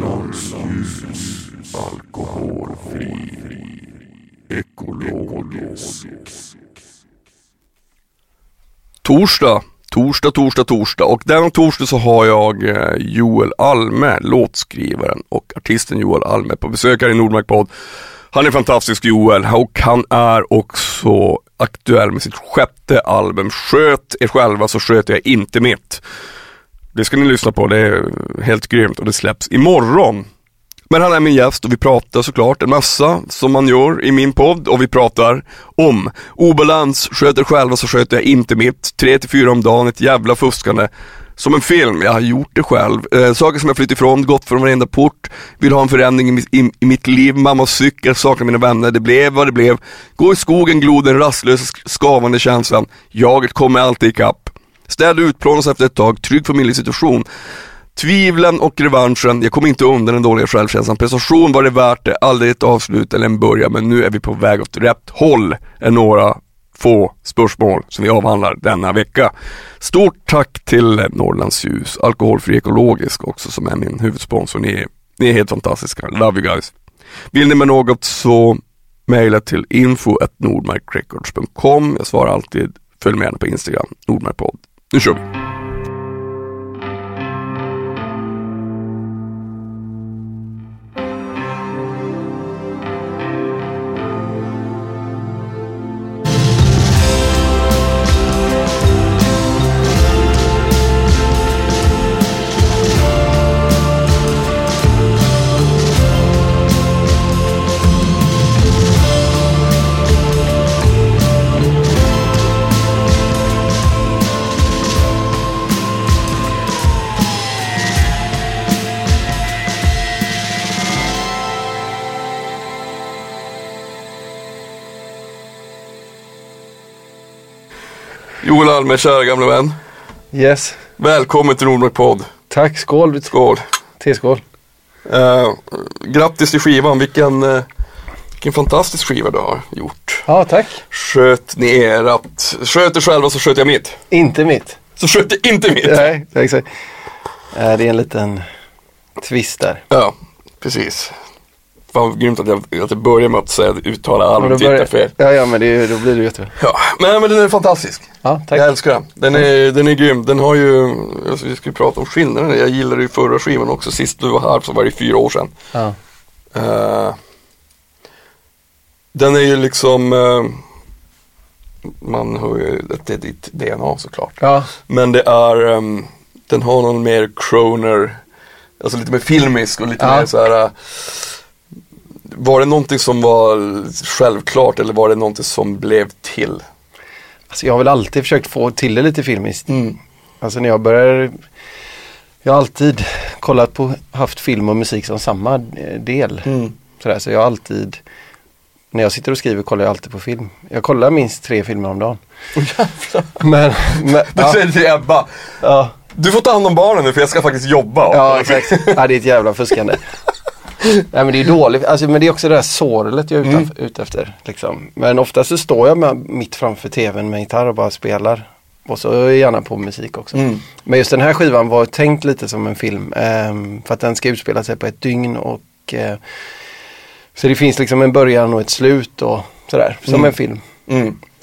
Norrlandsljus. Alkoholfri. Ekologisk. Torsdag, torsdag, torsdag, torsdag och denna torsdag så har jag Joel Alme, låtskrivaren och artisten Joel Alme på besök här i Nordmark podd. Han är fantastisk Joel och han är också aktuell med sitt sjätte album. Sköt er själva så sköter jag inte mitt. Det ska ni lyssna på, det är helt grymt och det släpps imorgon. Men han är min gäst och vi pratar såklart en massa som man gör i min podd och vi pratar om obalans, sköter själva så sköter jag inte mitt, 3-4 om dagen, ett jävla fuskande. Som en film, jag har gjort det själv. Eh, saker som jag flytt ifrån, gått från varenda port, vill ha en förändring i, mitt- i, i mitt liv, mamma cykel, saknar mina vänner, det blev vad det blev. Gå i skogen, gloden, rastlösa, skavande känslan. Jaget kommer alltid ikapp. Städa ut, plånas efter ett tag, trygg familjesituation. Tvivlen och revanschen, jag kom inte undan den dåliga självkänslan. Prestation var det värt det, aldrig ett avslut eller en början, men nu är vi på väg åt rätt håll, är några få spörsmål som vi avhandlar denna vecka. Stort tack till Norrlands Ljus, alkoholfri ekologisk också som är min huvudsponsor. Ni är, ni är helt fantastiska, love you guys. Vill ni med något så mejla till info.nordmarkrecords.com. Jag svarar alltid, följ med gärna på Instagram, Nordmarkpodd. Nu kör Alme, kära gamla vän. Yes. Välkommen till Nordmark podd. Tack, skål. Skål. T-skål. Uh, grattis till skivan, vilken, eh, vilken fantastisk skiva du har gjort. Ja, tack. Sköt ni erat, sköt er själva så sköt jag mitt. Inte mitt. Så sköt jag inte mitt. Nej, exakt. Eh, Det är en liten twist där. Ja, precis. Fan vad grymt att jag, att jag börjar med att säga, uttala börjar- fel. Ja, ja, men det, då blir det jättebra. Ja, men, men den är fantastisk. Ja, tack. Jag älskar den. Den är, den är grym. Den har ju, alltså, vi ska ju prata om skillnaden. Jag gillade ju förra skivan också. Sist du var här så var det fyra år sedan. Ja. Eh, den är ju liksom, eh, man hör ju att det är ditt DNA såklart. Ja, Men det är, ehm, den har någon mer croner, alltså lite mer filmisk och lite Ja. mer så här. eh, var det någonting som var självklart eller var det någonting som blev till? alltså jag har väl alltid försökt få till det lite filmiskt. Mm. Alltså när jag börjar Jag har alltid kollat på, haft film och musik som samma eh, del. Mm. Sådär, så jag har alltid När jag sitter och skriver kollar jag alltid på film. Jag kollar minst tre filmer om dagen. Men, men Du ja, säger till Ebba, ja, du får ta hand om barnen nu för jag ska faktiskt jobba. Ja, exakt. Ja, det är ett jävla fuskande. Nej men det är dåligt, alltså, men det är också det här sorlet jag är ute, ute efter. Liksom. Men ofta så står jag med, mitt framför tvn med gitarr och bara spelar. Och så gärna på musik också. Mm. Men just den här skivan var tänkt lite som en film. ehm, för att den ska utspela sig på ett dygn och eh, Så det finns liksom en början och ett slut och sådär, som Mm. en film.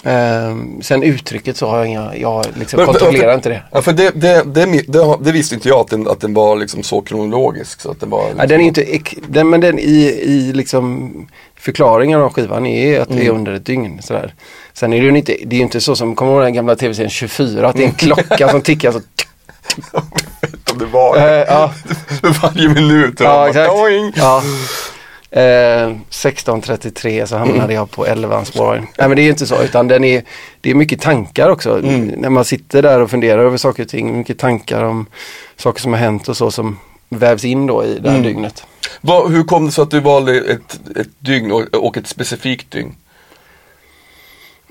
Mm. Ehm, sen uttrycket så har jag inga, jag liksom Men- kontrollerar för- inte det. Ja, för det, det, det, det, visste inte jag att den, att den var liksom så kronologisk. Så att den var liksom, Ja, den är inte, den, men den i, i liksom förklaringen av skivan är att det är Mm. under ett dygn. Sådär. Sen är det ju inte, det är inte så som, kommer du ihåg den gamla tv-serien 24, att det är en klocka som tickar så om det var Eh, ja. varje minut. Ja, exakt. Ja. Eh, 16.33 så hamnade jag på 11 spårvagn. Nej men det är inte så utan den är, det är mycket tankar också. Mm. När man sitter där och funderar över saker och ting. Mycket tankar om saker som har hänt och så som vävs in då i det här Mm. dygnet. Vad, hur kom det sig att du valde ett, ett dygn och, och ett specifikt dygn?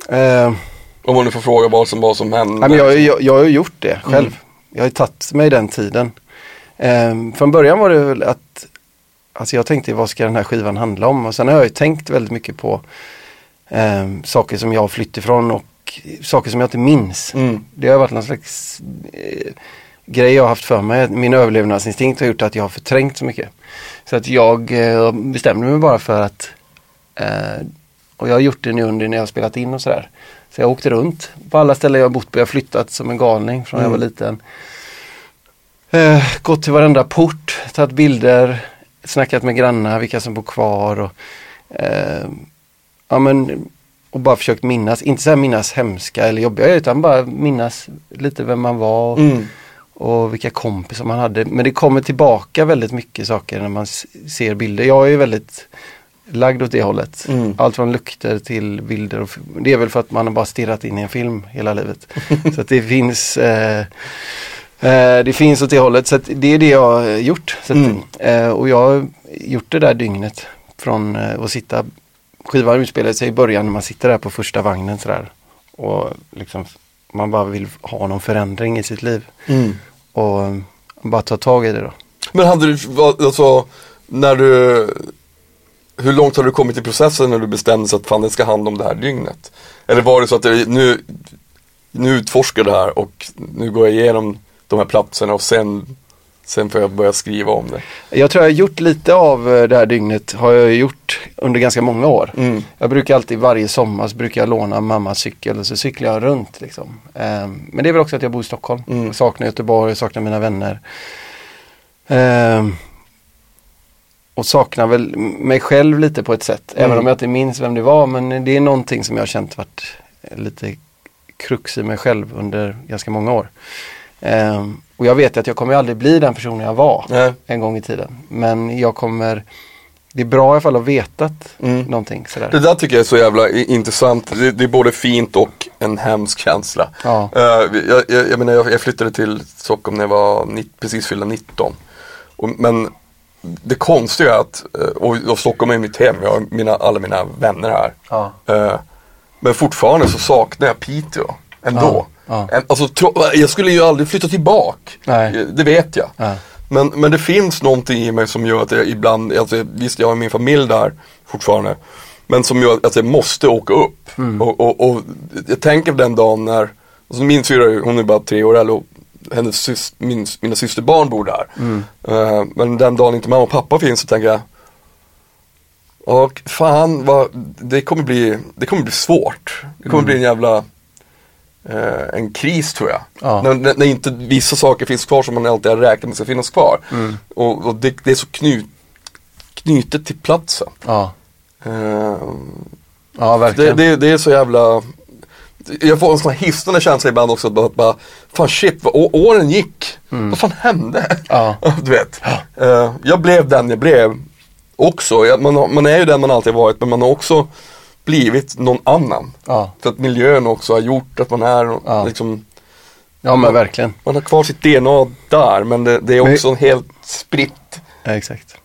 Eh, Om man nu får fråga vad som, vad som hände. Nej, men jag, jag, jag har gjort det själv. Jag har tagit mig den tiden. Ehm, från början var det väl att Alltså jag tänkte vad ska den här skivan handla om? Och sen har jag ju tänkt väldigt mycket på ehm, saker som jag har flytt ifrån och saker som jag inte minns. Mm. Det har varit någon slags eh, grej jag har haft för mig. Min överlevnadsinstinkt har gjort att jag har förträngt så mycket. Så att jag eh, bestämde mig bara för att eh, och jag har gjort det nu under när jag spelat in och sådär. Så jag åkte runt på alla ställen jag har bott på. Jag har flyttat som en galning från när jag var liten. Eh, gått till varenda port, tagit bilder, snackat med grannar, vilka som bor kvar och eh, ja men och bara försökt minnas, inte så här minnas hemska eller jobbiga utan bara minnas lite vem man var och, Mm. och vilka kompisar man hade. Men det kommer tillbaka väldigt mycket saker när man ser bilder. Jag är ju väldigt lagd åt det hållet. Mm. Allt från lukter till bilder. Och, det är väl för att man har bara stirrat in i en film hela livet. så att det finns eh, det finns åt det hållet. Så det är det jag har gjort. Att, Mm. eh, och jag har gjort det där dygnet från eh, att sitta Skivan utspelade sig i början när man sitter där på första vagnen sådär. Och liksom man bara vill ha någon förändring i sitt liv. Mm. Och eh, bara ta tag i det då. Men hade du, alltså, när du, hur långt har du kommit i processen när du bestämde sig att fan det ska handla om det här dygnet? Eller var det så att det, nu, nu utforskar det här och nu går jag igenom de här platserna och sen, sen får jag börja skriva om det? Jag tror jag har gjort lite av eh, det här dygnet har jag gjort under ganska många år. Mm. Jag brukar alltid varje sommar så brukar jag låna mammas cykel och så cyklar jag runt. Liksom. Ehm, men det är väl också att jag bor i Stockholm. Mm. Jag saknar Göteborg, jag saknar mina vänner. Ehm, och saknar väl mig själv lite på ett sätt. Mm. Även om jag inte minns vem det var. Men det är någonting som jag har känt varit lite krux i mig själv under ganska många år. Ehm, och jag vet att jag kommer aldrig bli den personen jag var Nej. en gång i tiden. Men jag kommer, det är bra i alla fall att vetat Mm. någonting sådär. Det där tycker jag är så jävla intressant. Det, det är både fint och en hemsk känsla. Ja. Eh, jag, jag, jag, menar, jag, jag flyttade till Stockholm när jag var nitt- precis fyllda 19. Och, men det konstiga är att, eh, och, och Stockholm är mitt hem, jag har mina, alla mina vänner här. Ja. Eh, men fortfarande så saknar jag Piteå ändå. Ja, En- Alltså, jag skulle ju aldrig flytta tillbaka. Nej. Eh, Det vet jag. Ja. Men, men det finns någonting i mig som gör att jag ibland, alltså, visst jag har min familj där fortfarande. Men som gör att jag måste åka upp. Mm. Och, och, och jag tänker på den dagen när, alltså min syrra hon är bara tre år äldre och hennes sys, min, mina systerbarn bor där. Mm. Eh, men den dagen inte mamma och pappa finns så tänker jag och fan, vad, det, kommer bli, det kommer bli svårt. Det kommer bli en jävla eh, en kris tror jag. Ja. När, när, när inte vissa saker finns kvar som man alltid har räknat med ska finnas kvar. Och, och det, det är så knut, knutet till platsen. Ja, Eh, ja det, verkligen. det, det är så jävla jag får en sån här hisnande känsla ibland också att bara, fan shit, vad, åren gick. Vad fan hände? Ja. Du vet. Eh, jag blev den jag blev också. Jag, man, man är ju den man alltid varit men man har också blivit någon annan. Ja. För att miljön också har gjort att man är Ja. liksom, ja, men verkligen. man har kvar sitt DNA där men det, det är Men- också en helt spritt. Ja, exakt.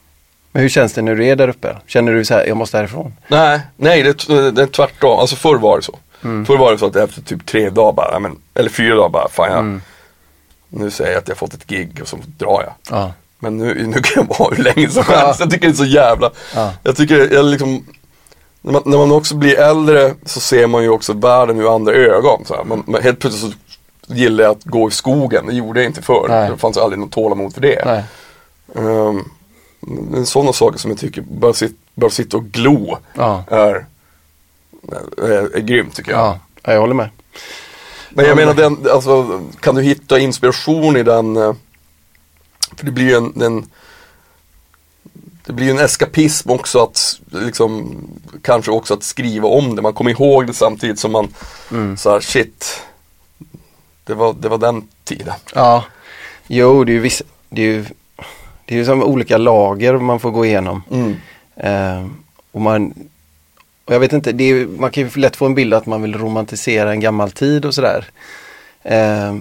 Men hur känns det när du är där uppe? Känner du så här, jag måste härifrån? Nej, nej det, är- det är tvärtom. Alltså förr var det så. Mm. Förr var det så att efter typ tre dagar bara, ja, men, eller fyra dagar bara, fan jag, Mm. nu säger jag att jag fått ett gig och så drar jag. Ja. Men nu, nu kan jag vara hur länge som helst. Jag tycker det är så jävla, Ja. jag tycker jag liksom när man, när man också blir äldre så ser man ju också världen ur andra ögon. Så. Man, man, helt plötsligt så gillar jag att gå i skogen, det gjorde jag inte förr. Nej. Det fanns aldrig något tålamod för det. Um, sådana saker som jag tycker, bara, sit, bara sitta och glo Ja. är, är, är grymt tycker jag. Ja. ja, jag håller med. Men jag Ja, menar, den, alltså, kan du hitta inspiration i den, eh, för det blir ju en, en det blir ju en eskapism också att liksom, kanske också att skriva om det. Man kommer ihåg det samtidigt som man Mm. så här, shit, det var, det var den tiden. Ja, jo det är ju vissa, det är ju, det är ju som olika lager man får gå igenom. Mm. Eh, och man, och jag vet inte, det är, man kan ju lätt få en bild att man vill romantisera en gammal tid och sådär. Eh,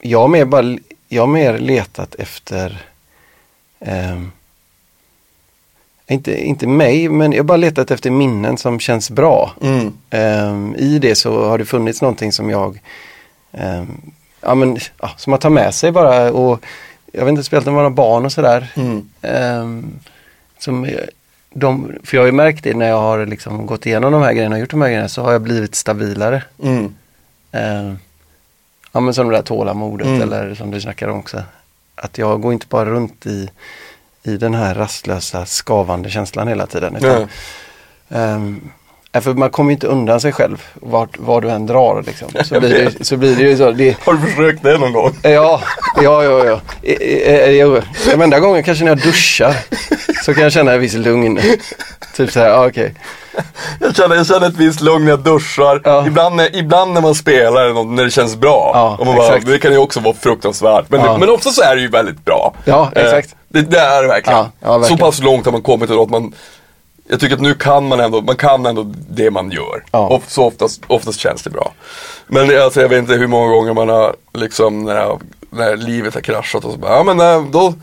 jag har mer bara, jag har mer letat efter eh, inte, inte mig, men jag har bara letat efter minnen som känns bra. Mm. Ehm, I det så har det funnits någonting som jag ehm, ja, men, ja, som man tar med sig bara och jag vet inte, spelat med några barn och sådär. Mm. Ehm, som, eh, de, för jag har ju märkt det när jag har liksom gått igenom de här grejerna och gjort de här grejerna så har jag blivit stabilare. Mm. Ja men som det där tålamodet Mm. eller som du snackar om också. Att jag går inte bara runt i, i den här rastlösa skavande känslan hela tiden. Utan, Nej. Ehm, ja, för man kommer inte undan sig själv vart, var du än drar liksom. Så blir det, så blir det ju så. Det, Har du försökt det någon gång? ja, ja, ja, ja. E, e, e. Den enda gången kanske när jag duschar så kan jag känna en viss lugn. Typ så här, ja, okej. Jag känner, jag känner ett visst lugn när jag duschar. Ja. Ibland, när, ibland när man spelar eller något, när det känns bra. Ja, bara, exakt. det kan ju också vara fruktansvärt. Men, Ja. men ofta så är det ju väldigt bra. Ja, exakt. Eh, det, det är det verkligen. Ja, verkligen. Så pass långt har man kommit att man jag tycker att nu kan man ändå, man kan ändå det man gör. Ja. Och så oftast, oftast känns det bra. Men alltså, jag vet inte hur många gånger man har liksom när, när livet har kraschat och så bara, ja men eh, då,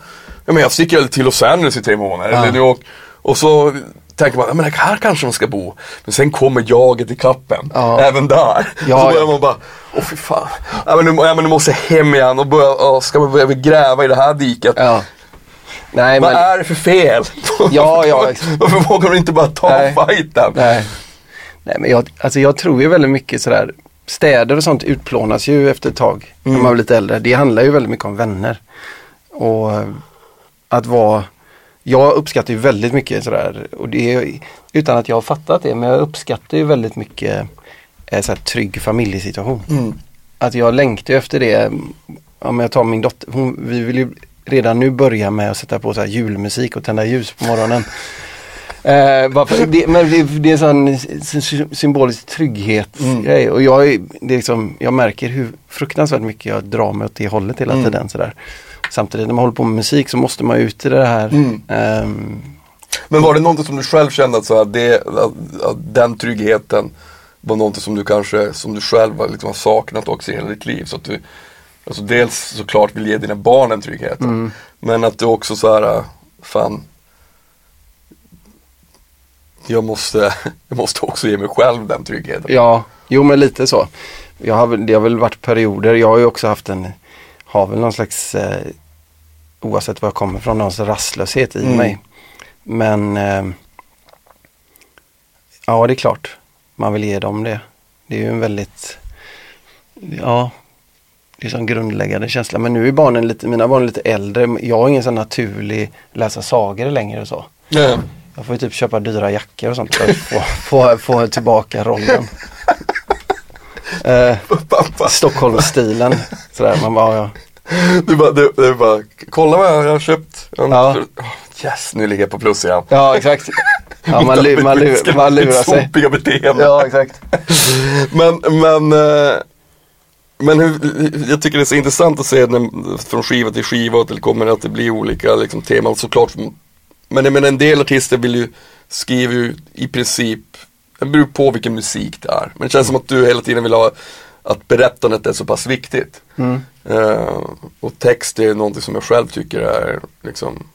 ja men jag sticker väl till Los Angeles i tre månader. Ja. Eller New York. Och så tänker man, ja men här kanske man ska bo. Men sen kommer jaget i kappen. Ja. Även där. Ja, så börjar ja. man bara, åh fy fan. Ja men, nu, ja, men nu måste jag hem igen och börja, ja, ska man börja gräva i det här diket. Nej, Vad men... är det för fel? Ja, ja, Varför- vågar du inte bara ta Nej. fighten? Nej. Nej men jag, alltså jag tror ju väldigt mycket sådär, städer och sånt utplånas ju efter ett tag när man blir lite äldre. Det handlar ju väldigt mycket om vänner. Och eh, att vara, jag uppskattar ju väldigt mycket sådär, och det är, utan att jag har fattat det, men jag uppskattar ju väldigt mycket eh, såhär, trygg familjesituation. Mm. Att jag längtar efter det, om jag tar min dotter, hon, vi vill ju redan nu börja med att sätta på så här julmusik och tända ljus på morgonen. Eh, varför, det, men det, det är en sån sy- sy- symbolisk trygghetsgrej Mm. och jag, det är liksom, jag märker hur fruktansvärt mycket jag drar mig åt det hållet hela Mm. tiden. Sådär. Samtidigt när man håller på med musik så måste man ut i det här. Mm. ehm, Men var det någonting som du själv kände att, så att, det, att, att den tryggheten var någonting som du kanske, som du själv har liksom har saknat också i hela ditt liv? Så att du, alltså dels såklart vill ge dina barn den tryggheten. Mm. Men att du också så här, fan, jag måste, jag måste också ge mig själv den tryggheten. Ja, jo men lite så. Jag har, det har väl varit perioder, jag har ju också haft en, har väl någon slags, eh, oavsett var jag kommer från, någon slags rastlöshet i Mm. mig. Men eh, ja det är klart, man vill ge dem det. Det är ju en väldigt, ja, det är en grundläggande känsla. Men nu är barnen lite, mina barn är lite äldre, jag har ingen sån naturlig läsa sagor längre och så. Ja. Jag får ju typ köpa dyra jackor och sånt för att få, få, få tillbaka rollen. Eh. Stockholmsstilen. Sådär, man bara, ja. Du bara, du, du bara, kolla vad jag har köpt. En, Ja. Yes, nu ligger jag på plus igen. ja, exakt. Ja, man, lu, man, lu, man lurar Mitt sig. sopiga beteende. Ja, exakt. Men, men, eh, men hur, jag tycker det är så intressant att se när, från skiva till skiva att det kommer att det blir olika liksom, teman såklart. Men menar en del artister vill ju, skriver ju i princip, det beror på vilken musik det är. Men det känns som att du hela tiden vill ha att berättandet är så pass viktigt. Mm. Eh, och text är någonting som jag själv tycker är liksom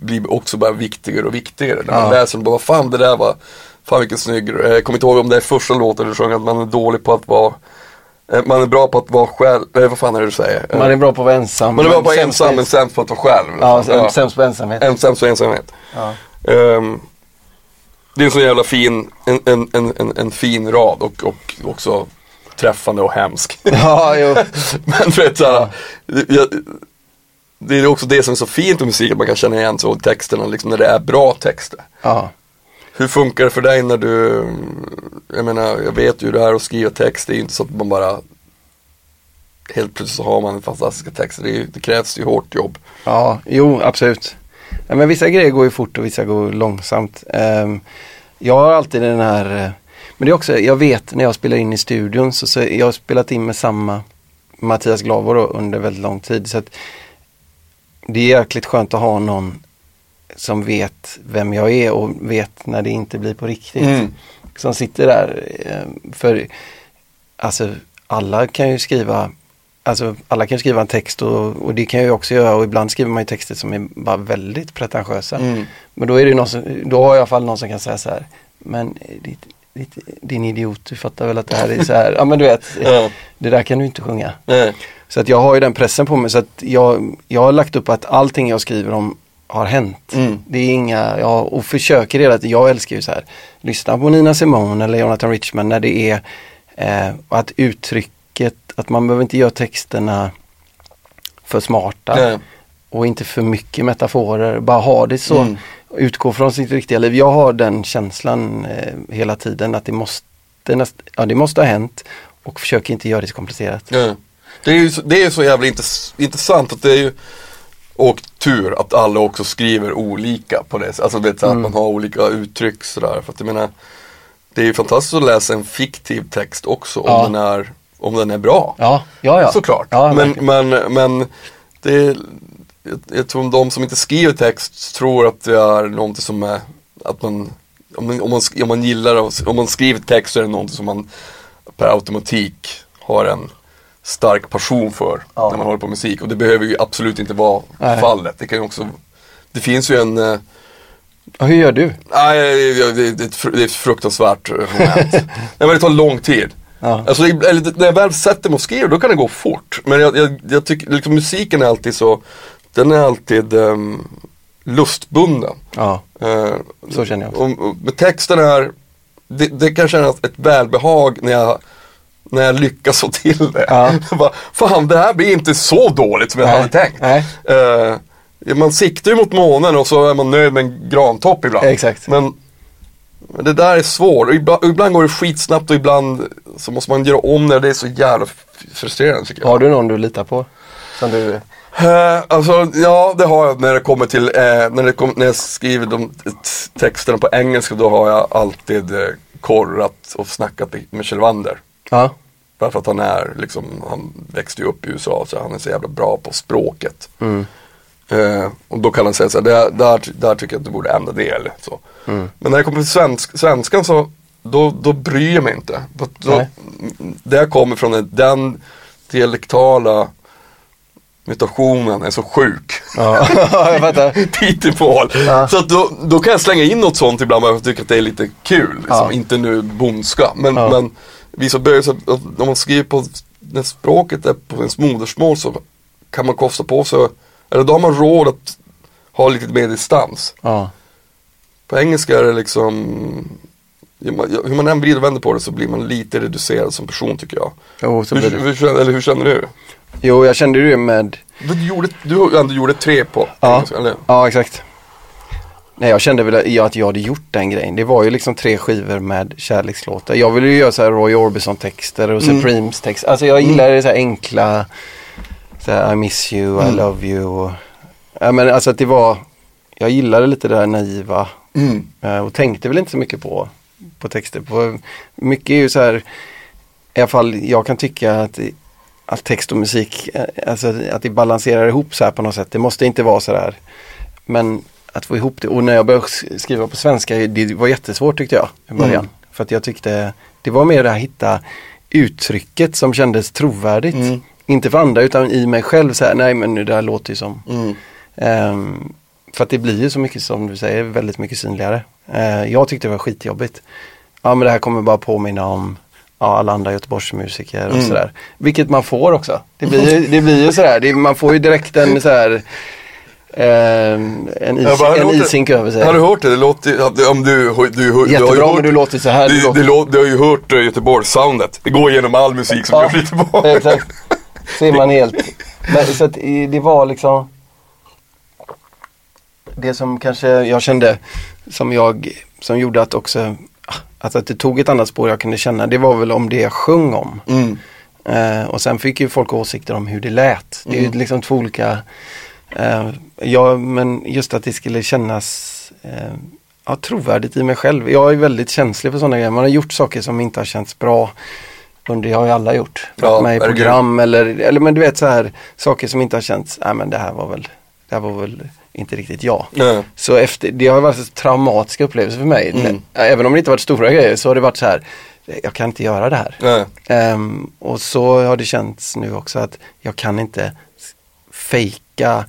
blir också bara viktigare och viktigare. När man Ja. läser och bara, vad fan det där var, fan vilken snygg, eh, jag kommer inte ihåg om det är första låten du sjöng att man är dålig på att vara, man är bra på att vara själv, eh, vad fan är det du säger? Eh, Man är bra på att vara ensam. man är bra på att vara ensam men sämst på att vara själv. Ja, liksom. sämst, sämst på ensamhet. En, sämst på ensamhet. Ja. Ehm, det är en så jävla fin, en, en, en, en, fin rad och, och också träffande och hemsk. ja, jo. Men för att såhär, jag, det är också det som är så fint med musik, att man kan känna igen så i texterna, liksom när det är bra texter. Ja. Hur funkar det för dig när du, jag menar, jag vet ju det här att skriva text, det är ju inte så att man bara helt plötsligt så har man fantastiska texter, det, det krävs ju hårt jobb. Ja, jo absolut. Ja, men vissa grejer går ju fort och vissa går långsamt. Um, jag har alltid den här, eh, men det är också, jag vet när jag spelar in i studion så, så jag har spelat in med samma Mattias Glavo då, under väldigt lång tid. Så att det är jäkligt skönt att ha någon som vet vem jag är och vet när det inte blir på riktigt. Mm. Som sitter där. eh, För alltså alla kan ju skriva Alltså alla kan skriva en text och, och det kan jag ju också göra och ibland skriver man ju texter som är bara väldigt pretentiösa. Mm. Men då är det någon som, då har jag i alla fall någon som kan säga så här Men eh, ditt, ditt, din idiot, du fattar väl att det här är så här, ja men du vet, det där kan du inte sjunga. Nej. Så att jag har ju den pressen på mig så att jag, jag har lagt upp att allting jag skriver om har hänt. Mm. Det är inga, ja, och försöker hela tiden, jag älskar ju så här, lyssna på Nina Simone eller Jonathan Richman när det är eh, att uttrycket att man behöver inte göra texterna för smarta Nej. och inte för mycket metaforer. Bara ha det så. Mm. Utgå från sitt riktiga liv. Jag har den känslan eh, hela tiden att det måste, näst, ja, det måste ha hänt och försöker inte göra det så komplicerat. Ja. Det är ju så, det är så jävla intress- intressant att det är ju och tur att alla också skriver olika på det sättet. Alltså vet, så att Mm. man har olika uttryck sådär. För att jag menar, det är ju fantastiskt att läsa en fiktiv text också Ja. om, den är, om den är bra. Ja, ja, ja. Såklart. Ja, men, men, men det är, jag, jag tror de som inte skriver text tror att det är någonting som är, att man, om man, om man, om man gillar om man skriver text så är det någonting som man per automatik har en stark passion för Ja. när man håller på med musik. Och det behöver ju absolut inte vara Nej. fallet. Det kan ju också, det finns ju en eh, Och hur gör du? Nej, det det det är ett fruktansvärt eh, moment. Nej, men det tar lång tid. Ja. Alltså, eller, när jag väl sätter mig och skriver, då kan det gå fort. Men jag, jag, jag tycker, liksom, musiken är alltid så, den är alltid um, lustbunden. Ja, Eh, så känner jag också. och, och med texten är, det, det kan kännas ett välbehag när jag när jag lyckas få till det. Ja. Bara, Fan, det här blir inte så dåligt som jag Nej. hade tänkt. Eh, man siktar ju mot månen och så är man nöjd med en grantopp ibland. Exakt. Men, men det där är svårt. Ibland, ibland går det skitsnabbt och ibland så måste man göra om det. Det är så jävla frustrerande tycker jag. Har du någon du litar på? Som du... Eh, alltså, ja det har jag när det kommer till, eh, när, det kom, när jag skriver de texterna på engelska då har jag alltid eh, korrat och snackat med Kjell Wander. Ja, Bara för att han är liksom, han växte ju upp i USA så han är så jävla bra på språket. mm. Eh, och då kan han säga så här, där, där, där tycker jag att du borde ändra det eller så. Mm. Men när det kommer till svensk, svenskan så, då, då bryr jag mig inte. Då, det kommer från den dialektala mutationen är så sjuk. ja. Pitipål. Ja. Så då, då kan jag slänga in något sånt ibland bara för att jag tycker att det är lite kul. Liksom. Ja. Inte nu bondska. Men, Ja. men vissa böjer så att när man skriver på, när språket är på ens modersmål så kan man kosta på sig, eller då har man råd att ha lite mer distans. Ja. På engelska är det liksom, hur man- än vrider och vänder på det så blir man lite reducerad som person tycker jag. Jo, Hur, hur, eller hur känner du? Jo, jag kände det med Du gjorde, du ändå gjorde tre på Ja. engelska, eller? Ja, exakt. Nej, jag kände väl att jag hade gjort den grejen. Det var ju liksom tre skivor med kärlekslåtar. Jag ville ju göra så här Roy Orbison-texter och Mm. Supremes text. Alltså jag gillar det så här enkla, så här, I miss you, I Mm. love you. Och, ja, men alltså att det var, jag gillade lite det där naiva Mm. eh, och tänkte väl inte så mycket på, på texter. På, mycket är ju så här, i alla fall jag kan tycka att att text och musik, eh, alltså att det balanserar ihop så här på något sätt. Det måste inte vara så där. Men att få ihop det. Och när jag började sk- skriva på svenska, det var jättesvårt tyckte jag i början. Mm. För att jag tyckte, det var mer det här hitta uttrycket som kändes trovärdigt. Mm. Inte för andra utan i mig själv så här, nej men det där låter ju som. Mm. Ehm, för att det blir ju så mycket som du säger, väldigt mycket synligare. Eh, jag tyckte det var skitjobbigt. Ja men det här kommer bara påminna om ja, alla andra Göteborgsmusiker och Mm. sådär. Vilket man får också. Det blir ju, det blir ju sådär, det, man får ju direkt en sådär en, is, bara, du en hört det? isink över sig. Har du hört det? Det låter, om du, du, du, du har ju Jättebra hört, men du låter så här. du, Du du, låter, lå- du har ju hört uh, Göteborgs-soundet. Det går igenom all musik som Ja, görs i Göteborg. exakt. Så är man helt, men, så att det var liksom det som kanske jag kände som jag, som gjorde att också, att, att det tog ett annat spår jag kunde känna, det var väl om det jag sjöng om. Mm. Eh, och sen fick ju folk åsikter om hur det lät. Det är Mm. ju liksom två olika, eh, ja men just att det skulle kännas eh, ja, trovärdigt i mig själv. Jag är väldigt känslig för sådana grejer. Man har gjort saker som inte har känts bra. Det har ju alla gjort. Ja, Varit med i program eller, eller men du vet så här saker som inte har känts, nej men det här var väl, det här var väl inte riktigt jag. Nej. Så efter, det har varit en traumatisk upplevelse för mig. Mm. Även om det inte varit stora grejer så har det varit så här, jag kan inte göra det här. Ehm, och så har det känts nu också att jag kan inte s- fejka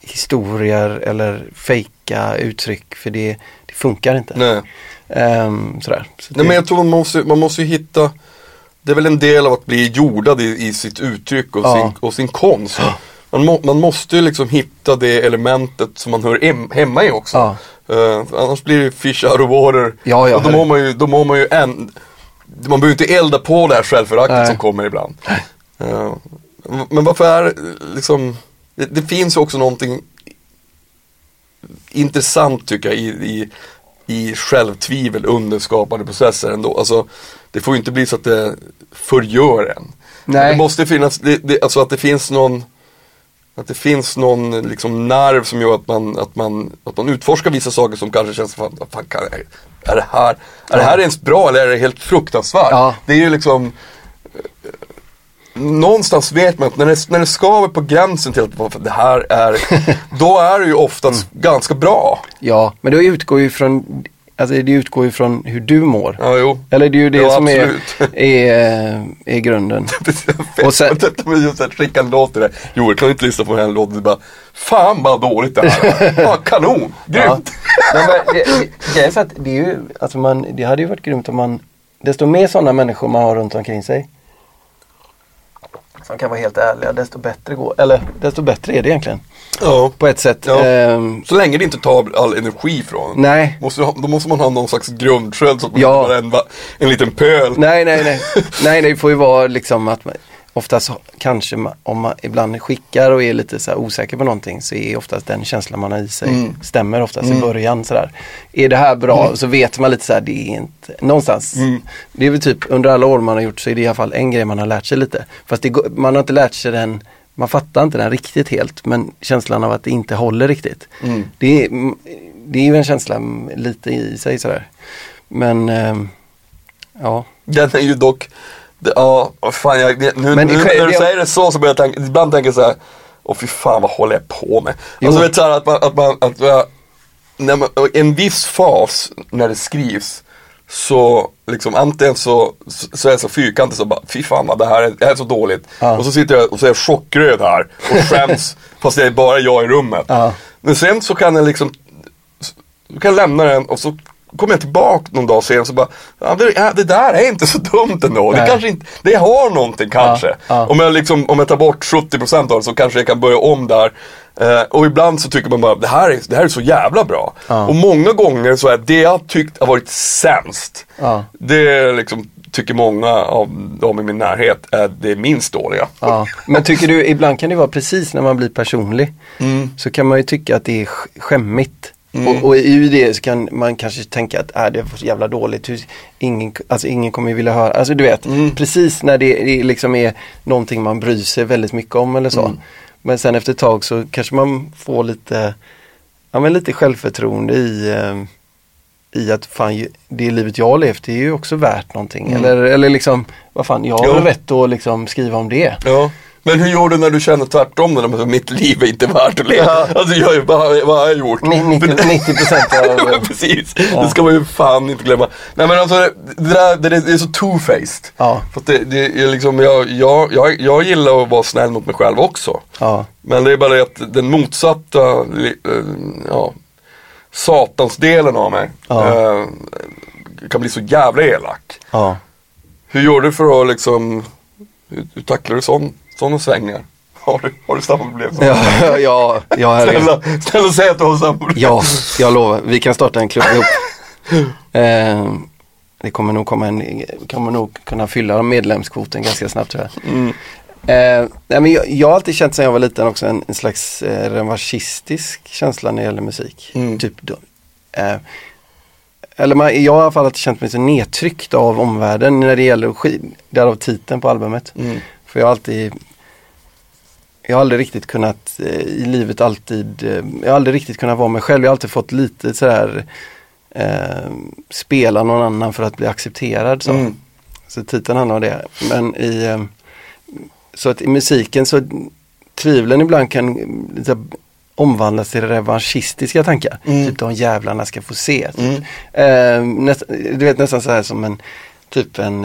historier eller fejka uttryck för det, det funkar inte. Nej. Ehm, sådär. Så Nej det- men jag tror man måste, man måste ju hitta Det är väl en del av att bli jordad i, i sitt uttryck och, Ja. sin, och sin konst. Man, må, man måste ju liksom hitta det elementet som man hör hem, hemma i också. Ja. För annars blir det fish out of water. Ja, ja, och då mår man ju, då mår man ju en, man behöver inte elda på det här självföraktet som kommer ibland. Eh, men varför är liksom, det, det finns också någonting intressant tycker jag i, i, i självtvivel under skapande processer ändå. Alltså, det får ju inte bli så att det förgör en. Nej. Det måste finnas, det, det, alltså att det finns någon att det finns någon liksom nerv som gör att man, att man, att man utforskar vissa saker som kanske känns, fan, fan kan, är, det här, är det här ens bra eller är det helt fruktansvärt? Ja. Det är ju liksom Någonstans vet man att när det, när det skaver på gränsen till att det här är, då är det ju oftast ganska bra. Ja, men det utgår ju från, alltså det utgår ju från hur du mår. Ja, jo. Eller det är ju det Ja, som är, absolut. är, är grunden. Och Och sen- detta med just att skicka en låt till dig. Joel kan du inte lyssna på den här låten? Du bara, fan vad dåligt det här är. Ja, kanon, Ja. grymt. Nej, men det, det, det är så att det är ju, alltså man, det hade ju varit grymt om man, desto mer sådana människor man har runt omkring sig. Som kan vara helt ärliga, desto bättre går, eller desto bättre är det egentligen. Ja. På ett sätt. Ja. Ehm, Så länge det inte tar all energi från en. nej, Måste, då måste man ha någon slags grundsköld så att man Ja. har en, va- en liten pöl. nej, nej, nej. nej, det får ju vara liksom att man, oftast kanske man, om man ibland skickar och är lite så osäker på någonting så är oftast den känslan man har i sig Mm. stämmer oftast Mm. i början sådär. Är det här bra så vet man lite så här, det är inte, någonstans. Mm. Det är väl typ under alla år man har gjort så är det i alla fall en grej man har lärt sig lite. Fast det, man har inte lärt sig den, man fattar inte den riktigt helt men känslan av att det inte håller riktigt. Mm. Det, är, det är ju en känsla lite i sig sådär. Men ehm, ja. Den är ju dock, det, ja, fan jag, det, nu, Men nu sker- när du säger det så så börjar jag tänka, ibland tänka så här, åh fy fan vad håller jag på med? Jo. Alltså vet så här att man, att man, att jag, när man, en viss fas när det skrivs så liksom antingen så, så är jag så fyrkantig så bara, fy fan vad det här är, det här är så dåligt. Ja. Och så sitter jag och så är jag chockröd här och skäms fast det är bara jag i rummet. Ja. Men sen så kan jag liksom, du kan lämna den och så kommer jag tillbaka någon dag och så bara, ja, det, ja, där är inte så dumt ändå. Det kanske inte, det har någonting kanske. ja. Om, jag liksom, om jag tar bort 70% av det så kanske jag kan börja om där. Eh, och ibland så tycker man bara, det här är, det här är så jävla bra. Ja. Och många gånger så är det jag tyckt har varit sämst. Ja. Det liksom, tycker många av de i min närhet är det minst dåliga. Ja, men tycker du, ibland kan det vara precis när man blir personlig. Mm. Så kan man ju tycka att det är sk- skämmigt. Mm. Och, och i det så kan man kanske tänka att äh, det var så jävla dåligt. Hur, ingen, alltså, ingen kommer vilja höra. Alltså du vet, Mm. precis när det, det liksom är någonting man bryr sig väldigt mycket om eller så. Mm. Men sen efter ett tag så kanske man får lite, ja, men lite självförtroende i, eh, i att fan, det livet jag har levt det är ju också värt någonting. Mm. Eller, eller liksom, vad fan, jag har Jo. rätt att liksom skriva om det. Ja. Men hur gjorde du när du kände tvärtom? När du, mitt liv är inte värt att leva. Ja. Alltså jag, vad, vad har jag gjort? Ni- 90, 90 procent Ja, av... precis, det ska man ju fan inte glömma. Nej men alltså det, det där det, är så two-faced. Ja. För det, det är liksom, jag, jag, jag, jag gillar att vara snäll mot mig själv också. Ja, Men det är bara det att den motsatta, eh, ja, satansdelen av mig Ja. eh, kan bli så jävla elak. ja. Hur gjorde du för att liksom, hur, hur tacklar du sån, sådana svängningar? Har du, har du samma problem som Ja, ja, ja, herregud. Snälla, snälla säg att du har samma problem. ja, jag lovar. Vi kan starta en klubb ihop. Eh, det kommer nog, komma en, kommer nog kunna fylla medlemskvoten ganska snabbt tror jag. Mm. Eh, nej, men jag, jag har alltid känt sedan jag var liten också en, en slags eh, revanschistisk känsla när det gäller musik. Mm. Typ eh, eller man, jag har i alla fall alltid känt mig så nedtryckt av omvärlden när det gäller skiv, därav titeln på albumet. Mm. För jag har alltid Jag har aldrig riktigt kunnat eh, i livet alltid eh, Jag har aldrig riktigt kunnat vara mig själv. Jag har alltid fått lite sådär eh, Spela någon annan för att bli accepterad. Så, Mm. så titeln handlar om det. Men i eh, Så att i musiken så Tvivlen ibland kan så, omvandlas till revanschistiska tankar. Mm. Typ de jävlarna ska få se. Typ. Mm. Eh, näst, du vet nästan så här som en Typ en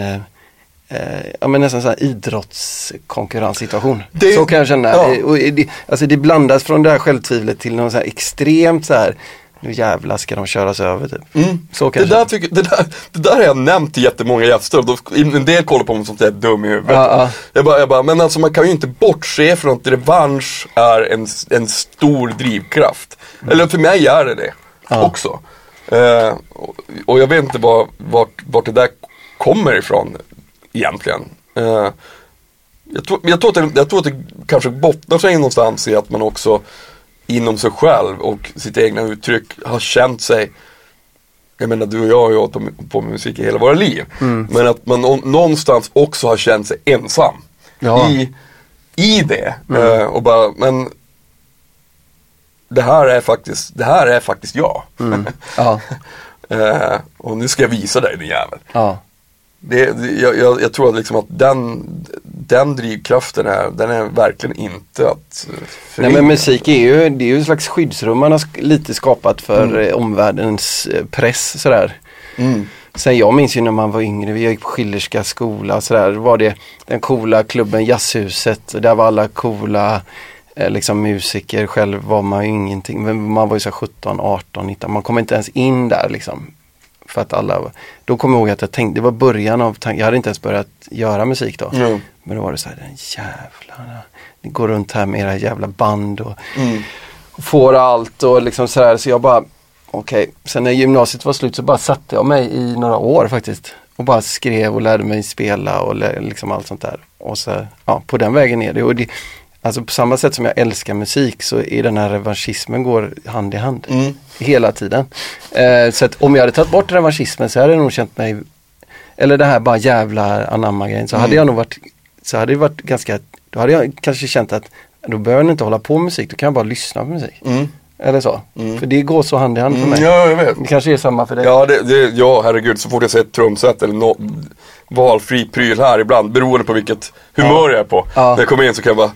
ja, men nästan så här idrottskonkurrenssituation. Det- så kan jag känna. ja. Eh, Och det, alltså det blandas från det här självtvivlet till något så här extremt så här nu jävlar ska de köras över typ. Mm. Så Det, där tycker, det, där, det där har jag nämnt till jättemånga gäster och då, en del kollar på mig som att jag är dum i huvudet. Ja, ja. Jag, bara, jag bara, men alltså man kan ju inte bortse från att revansch är en, en stor drivkraft. Eller för mig är det det Ja. också. Eh, och, och jag vet inte var, vart, vart det där kommer ifrån egentligen. Eh, Jag tror, jag, tror att det, jag tror att det kanske bottnar sig någonstans i att man också inom sig själv och sitt egna uttryck har känt sig jag menar du och jag har ju hållit på- med musik i hela våra liv. Men att man nå- någonstans också har känt sig ensam. Ja. I, I det. Eh, och bara, men det här är faktiskt, det här är faktiskt jag. Ja, Eh, och nu ska jag visa dig din jävel. ja. Det, jag, jag, jag tror liksom att den, den drivkraften är, den är verkligen inte att eh, Nej förringa. men musik är ju, det är ju ett slags skyddsrum man har lite skapat för eh, omvärldens eh, press sådär. Mm. Sen jag minns ju när man var yngre, vi gick på Schillerska skola sådär, var det den coola klubben Jazzhuset, där var alla coola eh, liksom musiker, själv var man ju ingenting, men man var ju så här 17, 18, 19, man kom inte ens in där liksom. För att alla, då kommer jag ihåg att jag tänkte, det var början av tanken, jag hade inte ens börjat göra musik då. Mm. Men då var det så här, den jävlarna, ni går runt här med era jävla band och, Mm. och får allt och liksom sådär. Så jag bara, okej, sen när gymnasiet var slut så bara satte jag mig i några år faktiskt. Och bara skrev och lärde mig spela och liksom allt sånt där. Och så, ja, på den vägen är det. Och det alltså på samma sätt som jag älskar musik så är den här revanschismen går hand i hand. Mm. Hela tiden. Eh, så att om jag hade tagit bort revanschismen så hade jag nog känt mig eller det här bara jävla anamma grejen så Mm. hade jag nog varit så hade det varit ganska då hade jag kanske känt att då behöver jag inte hålla på med musik, då kan jag bara lyssna på musik. Mm. Eller så. Mm. För det går så hand i hand för Mm, mig. ja, jag vet. Det kanske är samma för dig. Ja, det, det, ja, herregud, så fort jag ser ett trumset eller nå valfri pryl här ibland, beroende på vilket humör jag är på. Ja. När jag kommer in så kan jag bara,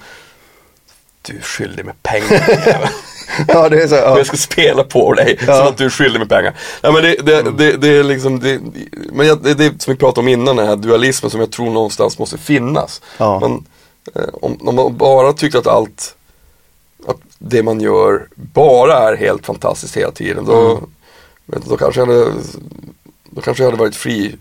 du är skyldig med pengar. Ja, det är så. Ja. Jag ska spela på dig Ja. som att du är skyldig med pengar. Ja, men det, det, det, det är liksom, det, men jag, det, det som vi pratade om innan, den här dualismen som jag tror någonstans måste finnas. Ja. Man, eh, om, om man bara tycker att allt, att det man gör bara är helt fantastiskt hela tiden, då, Mm. vet då kanske jag hade, då kanske jag hade varit fri,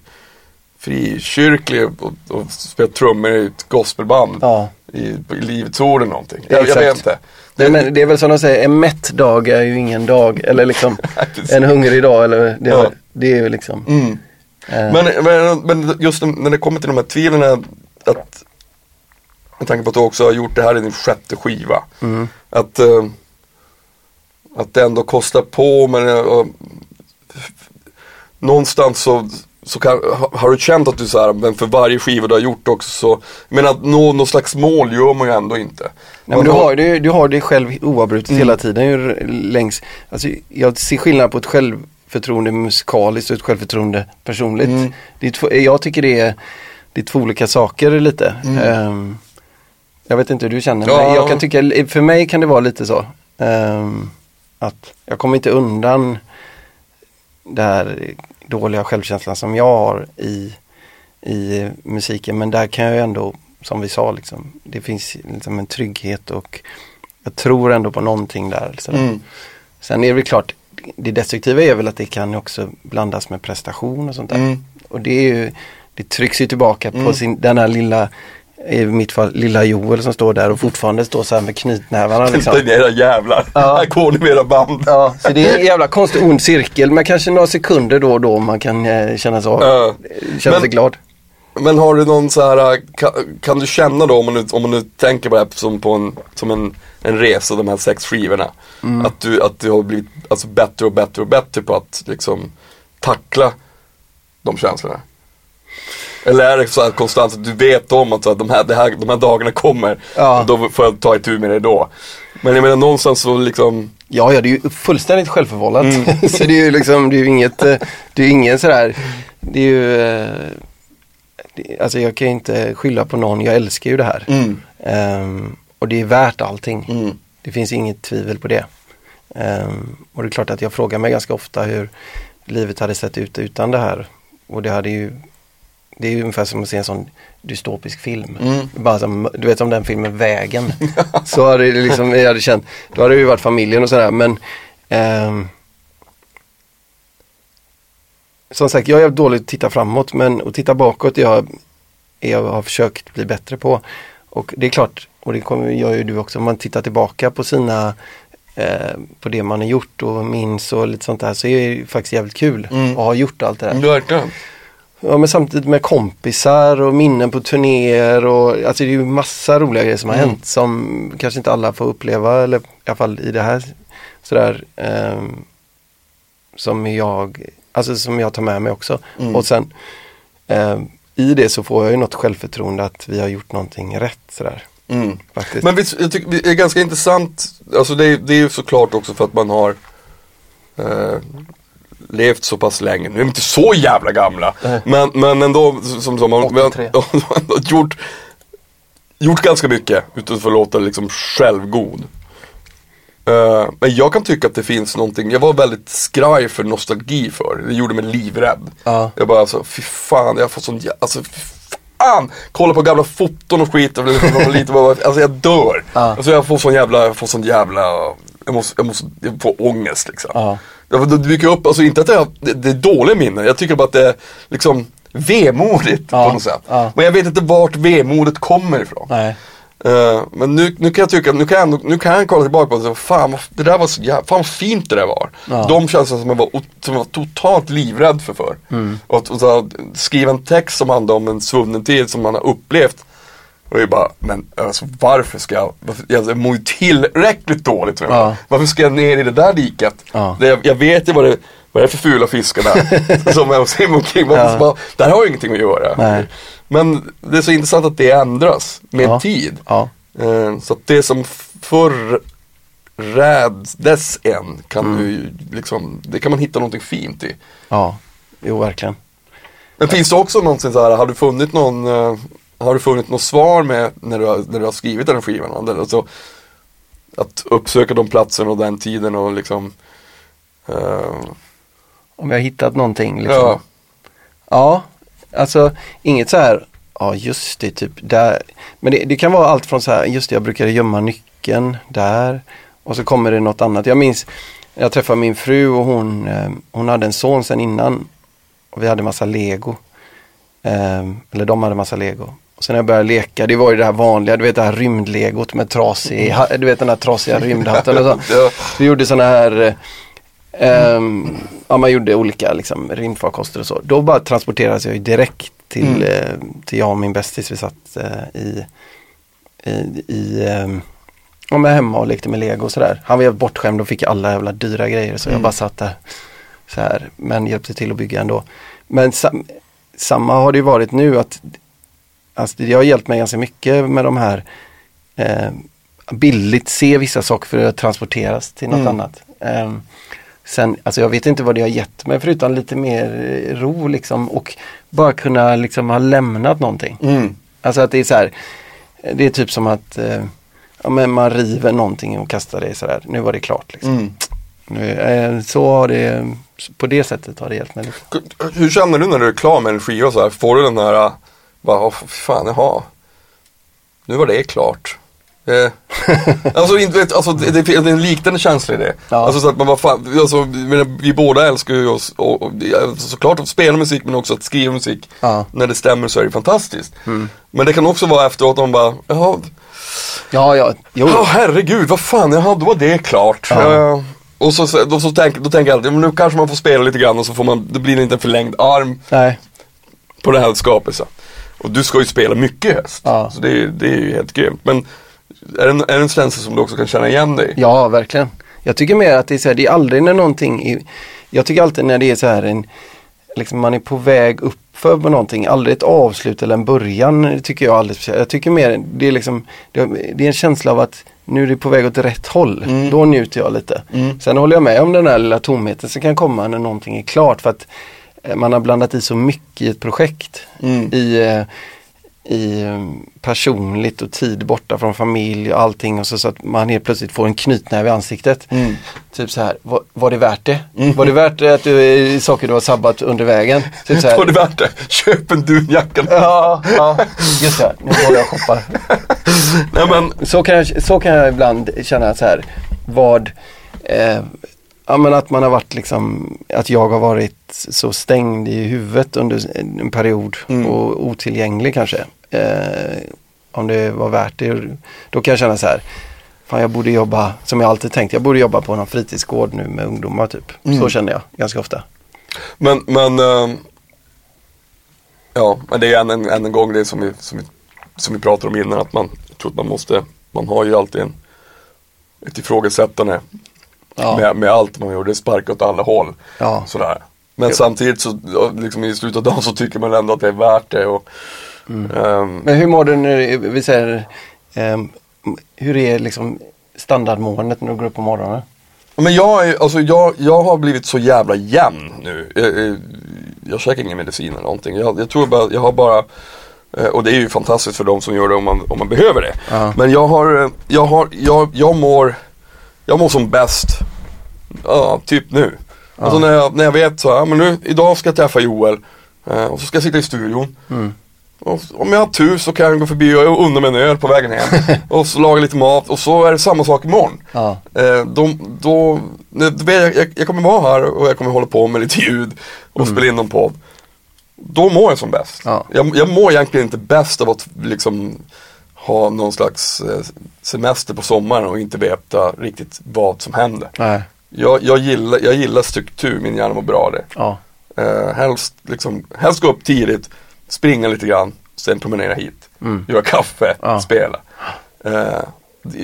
frikyrklig och, och spelat trummor i ett gospelband Ja. I, på Livets Ord eller någonting. Jag, jag vet inte. Nej, men det är väl som de säger, en mätt dag är ju ingen dag. Eller liksom en hungrig dag. Eller, det, Ja. det är ju liksom. Mm. eh, Men, men, men just när det kommer till de här tvivlen att med tanke på att du också har gjort det här i din sjätte skiva. Mm. Att, eh, att det ändå kostar på men och, någonstans så, så kan, har, du känt att du så här, men för varje skiva du har gjort också så, menar att nå någon slags mål gör man ju ändå inte. Nej, men du, har, du, du har det själv oavbrutet Mm. hela tiden. Ju längs, alltså, jag ser skillnad på ett självförtroende musikaliskt och ett självförtroende personligt. Mm. Det är två, jag tycker det är, det är två olika saker lite. Mm. Ehm, jag vet inte hur du känner, Ja. men jag kan tycka, för mig kan det vara lite så. ehm, att jag kommer inte undan det här dåliga självkänslan som jag har i, i musiken. Men där kan jag ändå, som vi sa, liksom, det finns liksom en trygghet och jag tror ändå på någonting där. Mm. Sen är det väl klart, det destruktiva är väl att det kan också blandas med prestation och sånt där. Mm. Och det är ju, det trycks ju tillbaka på Mm. sin, den här lilla, i mitt fall lilla Joel som står där och fortfarande står så här med knytnävarna. Titta Liksom. era jävlar, Ja. här går ni med era band. Ja, så det är en jävla konstig ond cirkel men kanske några sekunder då och då man kan eh, känna, så, Ja. känna Men- sig glad. Men har du någon så här, kan, kan du känna då om man nu, om man nu tänker på det här som, på en, som en, en resa, de här sex skivorna. Mm. Att, du, att du har blivit alltså, bättre och bättre och bättre på att liksom tackla de känslorna? Eller är det så här konstant att du vet om att så här, de, här, det här, de här dagarna kommer, Ja. och då får jag ta itu med det då. Men jag menar någonstans så liksom, Ja, ja, det är ju fullständigt självförvållat. Mm. så det är ju liksom, det är ju inget, eh, det är ju ingen sådär, det är ju, eh, det, alltså jag kan ju inte skylla på någon, jag älskar ju det här. mm, Ehm, och det är värt allting. mm, Det finns inget tvivel på det. Ehm, och det är klart att jag frågar mig ganska ofta hur livet hade sett ut utan det här. Och det hade ju, det är ungefär som att se en sån dystopisk film. Mm. Bara som, du vet om den filmen Vägen. så hade det liksom, jag hade känt, då hade det ju varit familjen och sådär men ehm, Som sagt, jag är dålig att titta framåt men att titta bakåt jag, jag har försökt bli bättre på. Och det är klart, och det kommer, gör ju du också, om man tittar tillbaka på sina eh, på det man har gjort och minns och lite sånt där så är det faktiskt jävligt kul Mm. att ha gjort allt det där. verkligen. Ja, men samtidigt med kompisar och minnen på turnéer och alltså det är ju massa roliga grejer som har Mm. hänt som kanske inte alla får uppleva eller i alla fall i det här sådär ehm, som jag, alltså som jag tar med mig också. Mm. Och sen ehm, i det så får jag ju något självförtroende att vi har gjort någonting rätt sådär. Mm. Faktiskt. Men visst, jag tycker det är ganska intressant, alltså det är, det är ju såklart också för att man har eh, levt så pass länge, nu är vi inte så jävla gamla, Nej. men, men ändå som, som man, har 83. ändå gjort, gjort ganska mycket utan att låta liksom självgod. Eh, men jag kan tycka att det finns någonting, jag var väldigt skraj för nostalgi för det gjorde mig livrädd. Ja. Jag bara alltså, fy fan, jag får sån jä- alltså fy fan. Kolla på gamla foton och skit, och var lite, bara- alltså jag dör. Ja. Alltså jag får sån jävla, jag får sån jävla, jag måste, jag måste jag får ångest liksom. Ja. Det dyker upp, alltså inte att det är, det, det är dåliga minnen, jag tycker bara att det är liksom vemodigt Ja, på något sätt. ja. Men jag vet inte vart vemodet kommer ifrån. Eh, men nu, nu kan jag tycka, nu kan jag, nu kan jag kolla tillbaka på det och fan vad, det där var så jävla, fan vad fint det där var. Ja. De känslor som jag var, som jag var totalt livrädd för förr. Mm. Och, och så, skriva en text som handlar om en svunnen tid som man har upplevt. Och jag bara, men alltså varför ska jag, varför, jag mår ju tillräckligt dåligt. jag. Ja. Varför ska jag ner i det där diket? Ja. Det, jag vet ju vad det, vad det är för fula fiskar där. som jag simmar omkring. Ja. bara, Det här har ju ingenting att göra. Nej. Men det är så intressant att det ändras med Ja. tid. Eh, Så att det som förr räds en kan Mm. du liksom, det kan man hitta någonting fint i. Ja. Jo, verkligen. Men finns det också någonsin så här, har du funnit någon, eh, har du funnit något svar med när du har, när du har skrivit den skivan? Alltså, att uppsöka de platserna och den tiden och liksom eh, Om jag har hittat någonting liksom. Ja, Ja, alltså inget så här, ja just det, typ där. Men det, det kan vara allt från så här, just det, jag brukade gömma nyckeln där. Och så kommer det något annat. Jag minns, jag träffade min fru och hon, eh, hon hade en son sen innan. Och vi hade massa lego. Eh, eller de hade massa lego. Sen när jag började leka, det var ju det här vanliga, du vet det här rymdlegot med trasig, ha- du vet den här trasiga rymdhatten och så. Vi gjorde sådana här Ehm, ja, man gjorde olika liksom, rymdfarkoster och så. Då bara transporterades jag direkt till, Mm. eh, till jag och min bästis. Vi satt eh, i, i, i ehm, ja, men hemma och lekte med lego och sådär. Han var helt bortskämd och fick alla jävla dyra grejer så jag Mm. bara satt där. Så här, men hjälpte till att bygga ändå. Men sam, samma har det ju varit nu att alltså, det har hjälpt mig ganska mycket med de här eh, billigt se vissa saker för att transporteras till något Mm. annat. Ehm, sen, alltså jag vet inte vad det har gett mig förutom lite mer eh, ro liksom och bara kunna liksom ha lämnat någonting. mm. Alltså att det är så här, eh, det är typ som att eh, ja, men man river någonting och kastar det sådär, nu var det klart. Liksom. Mm. Nu, eh, så har det, på det sättet har det hjälpt mig. Lite. Hur känner du när du är klar med en skiva så här? Får du den här, bara, fy fan, jaha. Nu var det klart. Eh, alltså, inte, alltså det, det, är en liknande känsla i det. Ja. Alltså så att man bara fan, alltså, vi båda älskar ju oss, och, och, alltså, såklart att spela musik men också att skriva musik. Ja. När det stämmer så är det fantastiskt. Mm. Men det kan också vara efteråt man bara, jaha, Ja, ja, jo. oh, herregud, vad fan, jaha, då var det klart. Ja. Eh, och så, då, så tänk, då tänker jag alltid, nu kanske man får spela lite grann och så får man, det blir inte en förlängd arm Nej, på den här skapelsen. Och du ska ju spela mycket i höst. Ja. Så det är, det är ju helt grymt. Men är det, en, är det en känsla som du också kan känna igen dig? Ja, verkligen. Jag tycker mer att det är så här, det är aldrig när någonting, är, jag tycker alltid när det är så här en, liksom man är på väg upp för någonting, aldrig ett avslut eller en början tycker jag aldrig speciellt. Jag tycker mer, det är liksom, det, det är en känsla av att nu är det på väg åt rätt håll. Mm. Då njuter jag lite. Mm. Sen håller jag med om den här lilla tomheten som kan komma när någonting är klart för att man har blandat i så mycket i ett projekt. Mm. I, eh, i eh, personligt och tid borta från familj och allting och så, så att man helt plötsligt får en knytnäve i ansiktet. Mm. Typ så här, var, var det värt det? Mm. Var det värt det att du, saker du har sabbat under vägen? Typ så här, Var det värt det? Köp en dunjacka. Ja, ja, just det. Nu går jag och shoppar. Nej men, Så kan jag, så kan jag ibland känna så här, vad, eh, ja men att man har varit liksom, att jag har varit så stängd i huvudet under en period Mm. och otillgänglig kanske. Eh, om det var värt det, då kan jag känna så här, fan jag borde jobba, som jag alltid tänkt, jag borde jobba på någon fritidsgård nu med ungdomar typ. Mm. Så känner jag ganska ofta. men, men ehm, Ja, men det är än en, än en gång det som vi, som, vi, som vi pratade om innan att man, jag tror att man måste, man har ju alltid en, ett ifrågasättande Ja. med, med allt man gör, det sparkar åt alla håll. Ja. Sådär. Men Jo. samtidigt så, liksom i slutet av dagen så tycker man ändå att det är värt det. Och, ehm, Men hur mår du när vi säger, ehm, hur är liksom standardmåendet när du går upp på morgonen? Men jag, är, alltså jag, jag har blivit så jävla jämn nu. Jag, jag, jag käkar ingen medicin eller någonting. Jag, jag tror bara, jag har bara eh, och det är ju fantastiskt för de som gör det om man, om man behöver det. Ja. Men jag har, eh, jag har, jag, jag mår, jag mår som bäst, ja typ nu. Alltså när jag, när jag vet så här, men nu, idag ska jag träffa Joel eh, och så ska jag sitta i studion. Mm. Och om jag har tur så kan jag gå förbi och unna mig en öl på vägen hem. och så laga lite mat och så är det samma sak imorgon. Ja. Eh, då, då, vet, jag, jag kommer vara här och jag kommer hålla på med lite ljud och spela in någon podd. Då mår jag som bäst. Ja. Jag, jag mår egentligen inte bäst av att liksom ha någon slags eh, semester på sommaren och inte veta riktigt vad som händer. Nej. Jag, jag, gillar, jag gillar struktur, min hjärna mår bra av det. Ja. Eh, helst, liksom, helst gå upp tidigt, springa lite grann, sen promenera hit, Mm. göra kaffe, Ja. spela. Eh,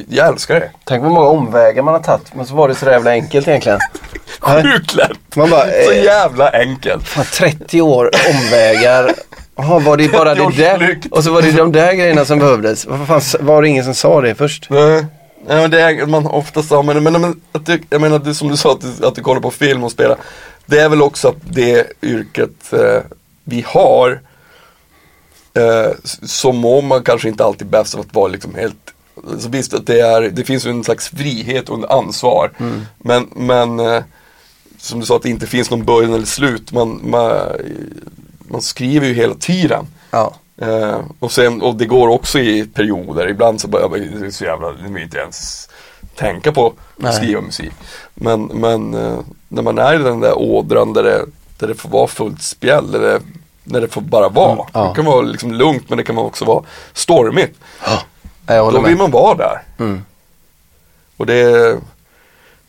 jag älskar det. Tänk vad många omvägar man har tagit men så var det så jävla enkelt egentligen. Sjukt lätt! Man bara, Så eh, jävla enkelt. Fan, 30 år omvägar. Jaha, var det bara 30 det där? Och så var det de där grejerna som behövdes. Varför var det ingen som sa det först? Nej, men det är man ofta sa, men, men, men att det, jag menar det som du sa att du, att du kollar på film och spelar. Det är väl också att det yrket eh, vi har eh, s- så mår man kanske inte alltid bäst av att vara liksom helt så visst att det, är, det finns en slags frihet och ansvar. Men, men eh, som du sa att det inte finns någon början eller slut. Man, man, man skriver ju hela tiden. Ja. Eh, och, sen, och det går också i perioder, ibland så börjar man det är så jävla, det vill inte ens tänka på att skriva musik. Men, men eh, när man är i den där ådran där det, där det får vara fullt spjäll, där det, när det får bara vara. Mm, ja. Det kan vara liksom lugnt men det kan också vara stormigt. Jag Då vill man vara där. Mm. Och det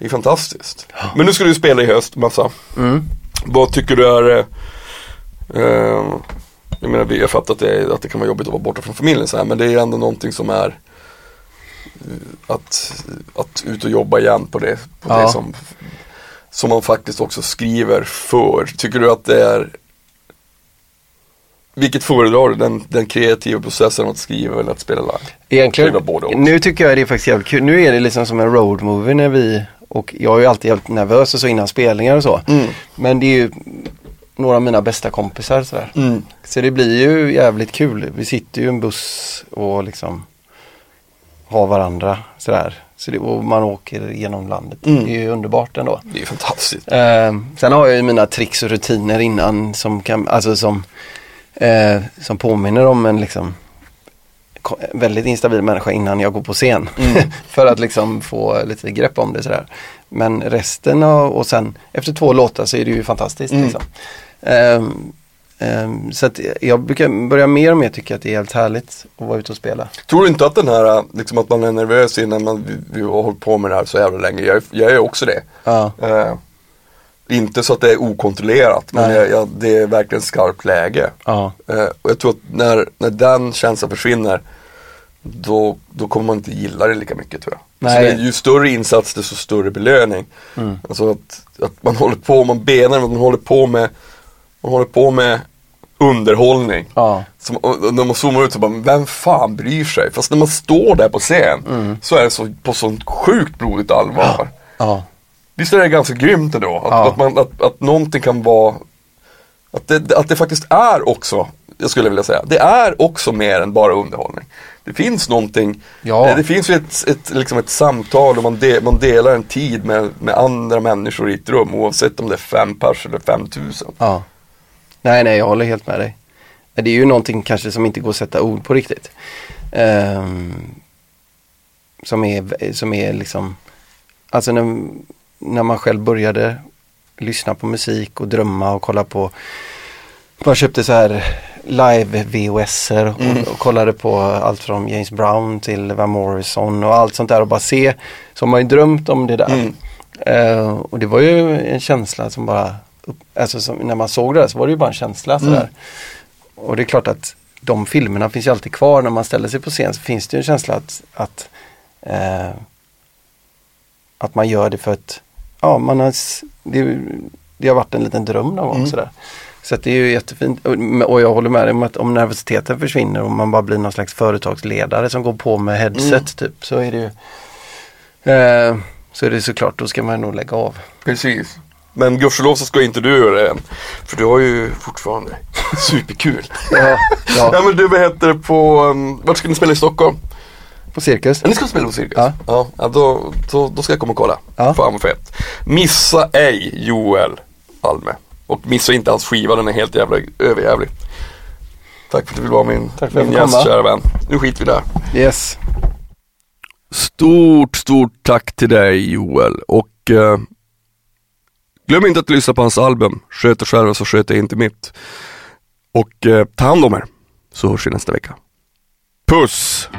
det är fantastiskt. Men nu ska du spela i höst massa. Mm. Vad tycker du är eh, eh, Jag menar vi har fattat att det, att det kan vara jobbigt att vara borta från familjen så här, men det är ändå någonting som är eh, att, att ut och jobba igen på det, på Ja. det som, som man faktiskt också skriver för. Tycker du att det är Vilket föredrar du? Den, den kreativa processen att skriva eller att spela live? Egentligen, Skriva både och. nu tycker jag det är faktiskt jävligt kul. Nu är det liksom som en road movie när vi, och jag är ju alltid jävligt nervös och så innan spelningar och så. Mm. Men det är ju några av mina bästa kompisar sådär. Mm. Så det blir ju jävligt kul. Vi sitter ju i en buss och liksom har varandra sådär. Så det, och man åker genom landet. Mm. Det är ju underbart ändå. Det är fantastiskt. Eh, sen har jag ju mina tricks och rutiner innan som kan, alltså som, eh, som påminner om en liksom väldigt instabil människa innan jag går på scen. För att liksom få lite grepp om det sådär. Men resten av, och sen efter två låtar så är det ju fantastiskt. Mm. Liksom. Ehm, ehm, så att jag brukar börja mer och mer tycka att det är helt härligt att vara ute och spela. Tror du inte att den här, liksom att man är nervös innan man, vi, vi har hållit på med det här så jävla länge. Jag, är- jag är också det. Ja, Eh, inte så att det är okontrollerat, men Nej. jag, jag, det är verkligen skarpt läge. ja, Eh, och jag tror att när, när den känslan försvinner, då, då kommer man inte gilla det lika mycket tror jag. Nej. Så det, ju större insats, desto större belöning. Mm. Alltså att, att man håller på, man benar, man håller på med, man håller på med underhållning. ja, Som, och, och när man zoomar ut så bara, vem fan bryr sig? Fast när man står där på scen Mm. så är det så, på sånt sjukt blodigt allvar. ja, Visst är det ganska grymt ändå? Att, Ja. att, man, att, att någonting kan vara att det, att det faktiskt är också, jag skulle vilja säga, det är också mer än bara underhållning. Det finns någonting, Ja. det, det finns ju ett, ett, liksom ett samtal och man, de, man delar en tid med, med andra människor i ett rum oavsett om det är fem pers eller fem tusen. Ja. Nej, nej, jag håller helt med dig. Det är ju någonting kanske som inte går att sätta ord på riktigt. Ehm, som, är, som är liksom, alltså när, när man själv började lyssna på musik och drömma och kolla på, man köpte så här live VHSer och, Mm. och kollade på allt från James Brown till Van Morrison och allt sånt där och bara se, så har man ju drömt om det där. Mm. Eh, och det var ju en känsla som bara, alltså som, när man såg det där så var det ju bara en känsla sådär. och det är klart att de filmerna finns ju alltid kvar när man ställer sig på scen så finns det en känsla att, att, eh, att man gör det för att ja, man har, det, det har varit en liten dröm någon gång Mm. sådär. Så det är ju jättefint och, och jag håller med dig om att om nervositeten försvinner och man bara blir någon slags företagsledare som går på med headset Mm. typ så är det ju eh, så är det såklart, då ska man nog lägga av. Precis. Men gudskelov så ska inte du göra det än. För du har ju fortfarande superkul. Ja, Ja ja, men du, vad heter det på, um, vart ska ni spela i Stockholm? på cirkus. Ja, ni ska spela på Cirkus? Ja. ja, ja då, då, då ska jag komma och kolla. Ja. Fan vad fett. Missa ej Joel Alme. Och missa inte hans skiva, den är helt jävla överjävlig. Tack för att du vill vara min, Tack för min gäst komma. kära vän. Nu skiter vi där. Yes. Stort, stort tack till dig Joel och eh, glöm inte att lyssna på hans album Sköter själva så sköter jag inte mitt. Och eh, ta hand om er så hörs vi nästa vecka. Puss!